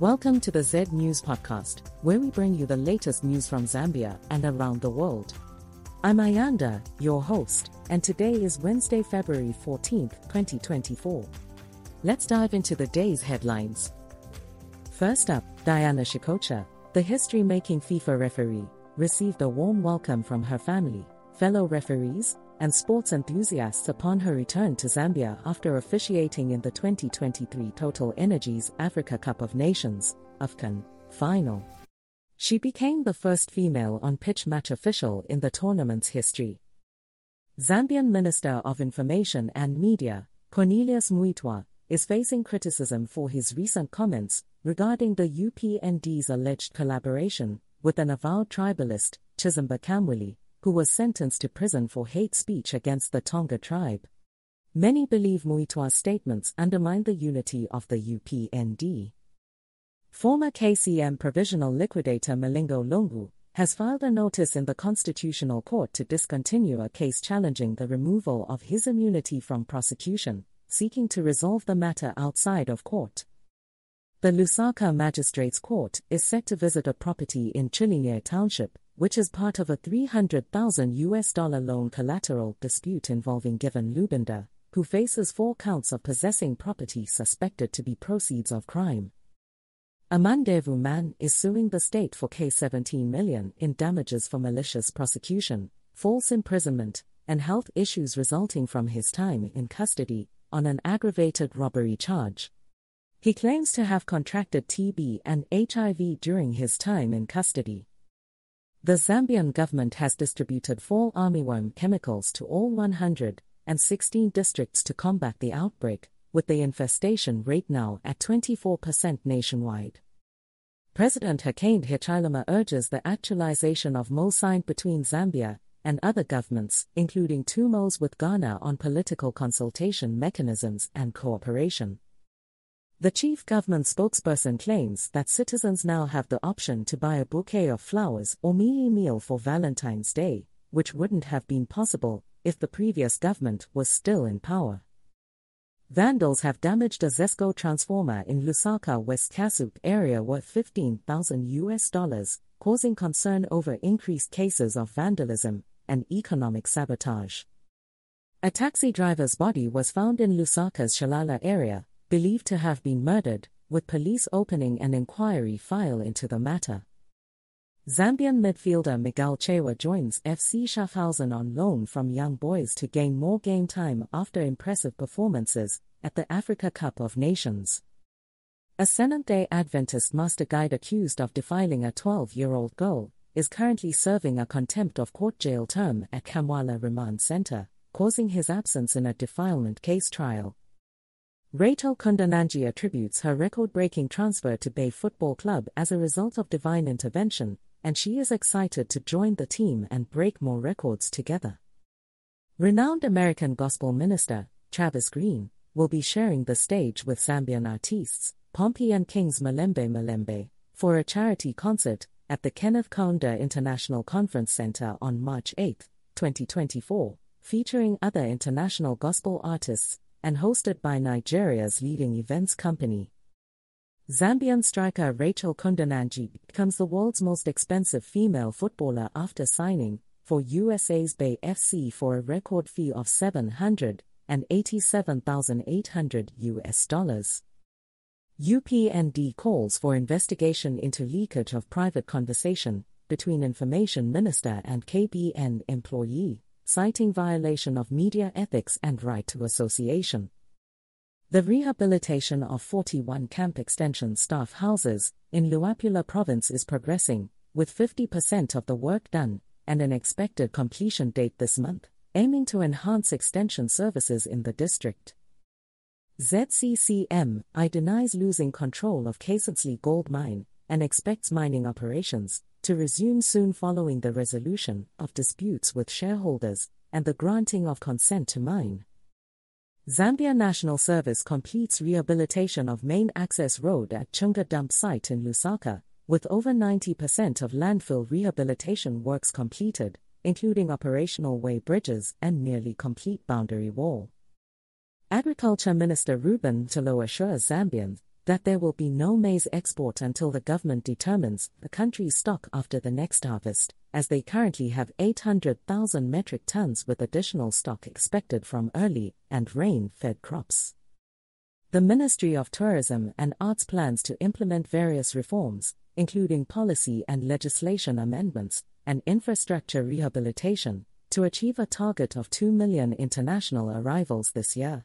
Welcome to the Z News Podcast, where we bring you the latest news from Zambia and around the world. I'm Ayanda, your host, and today is Wednesday, February 14th, 2024. Let's dive into the day's headlines. First up, Diana Shikocha, the history making FIFA referee, received a warm welcome from her family, fellow referees, and sports enthusiasts upon her return to Zambia after officiating in the 2023 Total Energies Africa Cup of Nations AFCON final. She became the first female on pitch match official in the tournament's history. Zambian Minister of Information and Media, Cornelius Mweetwa, is facing criticism for his recent comments regarding the UPND's alleged collaboration with an avowed tribalist, Chishimba Kambwili, who was sentenced to prison for hate speech against the Tonga tribe. Many believe Mweetwa's statements undermine the unity of the UPND. Former KCM provisional liquidator Milingo Lungu has filed a notice in the Constitutional Court to discontinue a case challenging the removal of his immunity from prosecution, seeking to resolve the matter outside of court. The Lusaka Magistrates Court is set to visit a property in Chilliere Township, which is part of a 300,000 US dollar loan collateral dispute involving Given Lubinda, who faces four counts of possessing property suspected to be proceeds of crime. A Mandevu Man is suing the state for K17 million in damages for malicious prosecution, false imprisonment, and health issues resulting from his time in custody on an aggravated robbery charge. He claims to have contracted TB and HIV during his time in custody. The Zambian government has distributed fall armyworm chemicals to all 116 districts to combat the outbreak, with the infestation rate now at 24% nationwide. President Hakainde Hichilema urges the actualization of MO signed between Zambia and other governments, including two MOs with Ghana on political consultation mechanisms and cooperation. The chief government spokesperson claims that citizens now have the option to buy a bouquet of flowers or mealie meal for Valentine's Day, which wouldn't have been possible if the previous government was still in power. Vandals have damaged a Zesco transformer in Lusaka West Kasuk area worth 15,000 US dollars, causing concern over increased cases of vandalism and economic sabotage. A taxi driver's body was found in Lusaka's Chalala area, believed to have been murdered, with police opening an inquiry file into the matter. Zambian midfielder Miguel Chaiwa joins FC Schaffhausen on loan from Young Boys to gain more game time after impressive performances at the Africa Cup of Nations. A Seventh day Adventist master guide accused of defiling a 12 year old girl is currently serving a contempt of court jail term at Kamwala Remand Center, causing his absence in a defilement case trial. Rachel Kundananji attributes her record breaking transfer to Bay Football Club as a result of divine intervention, and she is excited to join the team and break more records together. Renowned American gospel minister, Travis Green, will be sharing the stage with Zambian artists, Pompi and King's Malembe Malembe, for a charity concert at the Kenneth Kaunda International Conference Center on March 8, 2024, featuring other international gospel artists and hosted by Nigeria's leading events company. Zambian striker Rachel Kundananji becomes the world's most expensive female footballer after signing for USA's Bay FC for a record fee of 787,800 US dollars. UPND calls for investigation into leakage of private conversation between Information Minister and KBN employee citing violation of media ethics and right to association. The rehabilitation of 41 camp extension staff houses in Luapula province is progressing, with 50% of the work done and an expected completion date this month, aiming to enhance extension services in the district. ZCCM I denies losing control of Kasenseli gold mine and expects mining operations to resume soon following the resolution of disputes with shareholders and the granting of consent to mine. Zambia National Service completes rehabilitation of main access road at Chunga dump site in Lusaka, with over 90% of landfill rehabilitation works completed, including operational way bridges and nearly complete boundary wall. Agriculture Minister Reuben Mtolo assures Zambians that there will be no maize export until the government determines the country's stock after the next harvest, as they currently have 800,000 metric tons with additional stock expected from early and rain fed crops. The Ministry of Tourism and Arts plans to implement various reforms, including policy and legislation amendments and infrastructure rehabilitation, to achieve a target of 2 million international arrivals this year.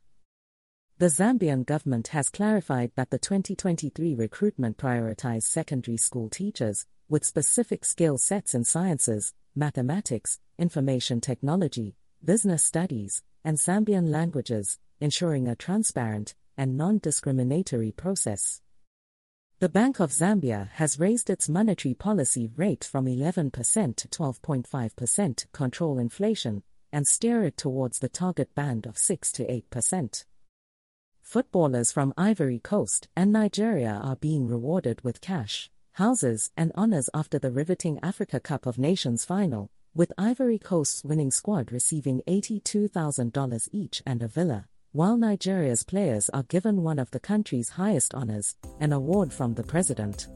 The Zambian government has clarified that the 2023 recruitment prioritized secondary school teachers with specific skill sets in sciences, mathematics, information technology, business studies, and Zambian languages, ensuring a transparent and non discriminatory process. The Bank of Zambia has raised its monetary policy rate from 11% to 12.5% to control inflation and steer it towards the target band of 6 to 8%. Footballers from Ivory Coast and Nigeria are being rewarded with cash, houses, and honors after the riveting Africa Cup of Nations final, with Ivory Coast's winning squad receiving $82,000 each and a villa, while Nigeria's players are given one of the country's highest honors, an award from the president.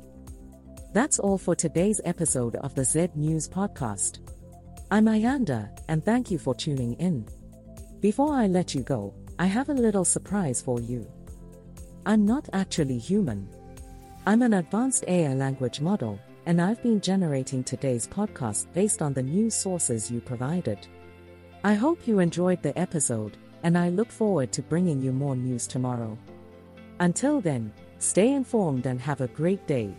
That's all for today's episode of the Z News Podcast. I'm Ayanda, and thank you for tuning in. Before I let you go, I have a little surprise for you. I'm not actually human. I'm an advanced AI language model, and I've been generating today's podcast based on the news sources you provided. I hope you enjoyed the episode, and I look forward to bringing you more news tomorrow. Until then, stay informed and have a great day.